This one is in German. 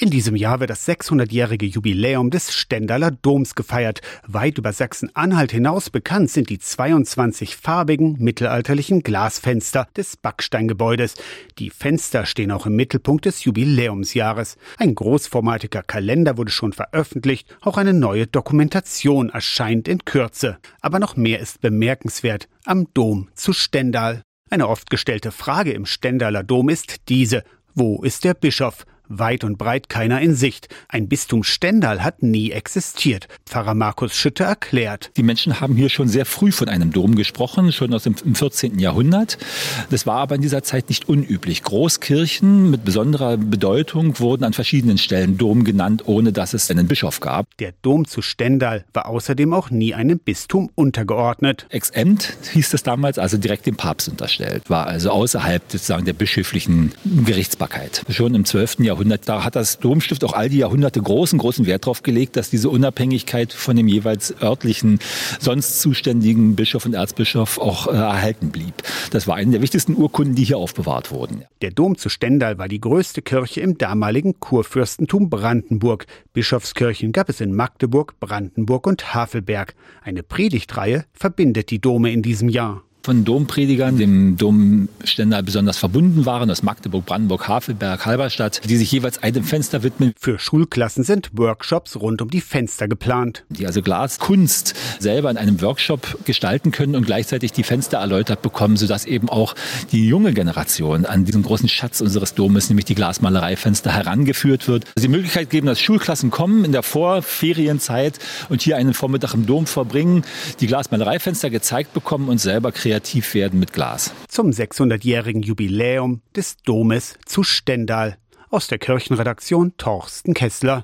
In diesem Jahr wird das 600-jährige Jubiläum des Stendaler Doms gefeiert. Weit über Sachsen-Anhalt hinaus bekannt sind die 22 farbigen mittelalterlichen Glasfenster des Backsteingebäudes. Die Fenster stehen auch im Mittelpunkt des Jubiläumsjahres. Ein großformatiger Kalender wurde schon veröffentlicht, auch eine neue Dokumentation erscheint in Kürze. Aber noch mehr ist bemerkenswert am Dom zu Stendal. Eine oft gestellte Frage im Stendaler Dom ist diese. Wo ist der Bischof? Weit und breit keiner in Sicht. Ein Bistum Stendal hat nie existiert. Pfarrer Markus Schütte erklärt. Die Menschen haben hier schon sehr früh von einem Dom gesprochen, schon aus dem 14. Jahrhundert. Das war aber in dieser Zeit nicht unüblich. Großkirchen mit besonderer Bedeutung wurden an verschiedenen Stellen Dom genannt, ohne dass es einen Bischof gab. Der Dom zu Stendal war außerdem auch nie einem Bistum untergeordnet. Exempt hieß es damals, also direkt dem Papst unterstellt, war also außerhalb sozusagen der bischöflichen Gerichtsbarkeit. Schon im 12. Jahrhundert Jahrhundert. Da hat das Domstift auch all die Jahrhunderte großen, großen Wert darauf gelegt, dass diese Unabhängigkeit von dem jeweils örtlichen, sonst zuständigen Bischof und Erzbischof auch äh, erhalten blieb. Das war eine der wichtigsten Urkunden, die hier aufbewahrt wurden. Der Dom zu Stendal war die größte Kirche im damaligen Kurfürstentum Brandenburg. Bischofskirchen gab es in Magdeburg, Brandenburg und Havelberg. Eine Predigtreihe verbindet die Dome in diesem Jahr von Dompredigern, dem Domständer besonders verbunden waren, aus Magdeburg, Brandenburg, Havelberg, Halberstadt, die sich jeweils einem Fenster widmen. Für Schulklassen sind Workshops rund um die Fenster geplant. Die also Glaskunst selber in einem Workshop gestalten können und gleichzeitig die Fenster erläutert bekommen, sodass eben auch die junge Generation an diesen großen Schatz unseres Domes, nämlich die Glasmalereifenster, herangeführt wird. Also die Möglichkeit geben, dass Schulklassen kommen in der Vorferienzeit und hier einen Vormittag im Dom verbringen, die Glasmalereifenster gezeigt bekommen und selber kreativ kreativ werden mit Glas. Zum 600-jährigen Jubiläum des Domes zu Stendal. Aus der Kirchenredaktion Torsten Kessler.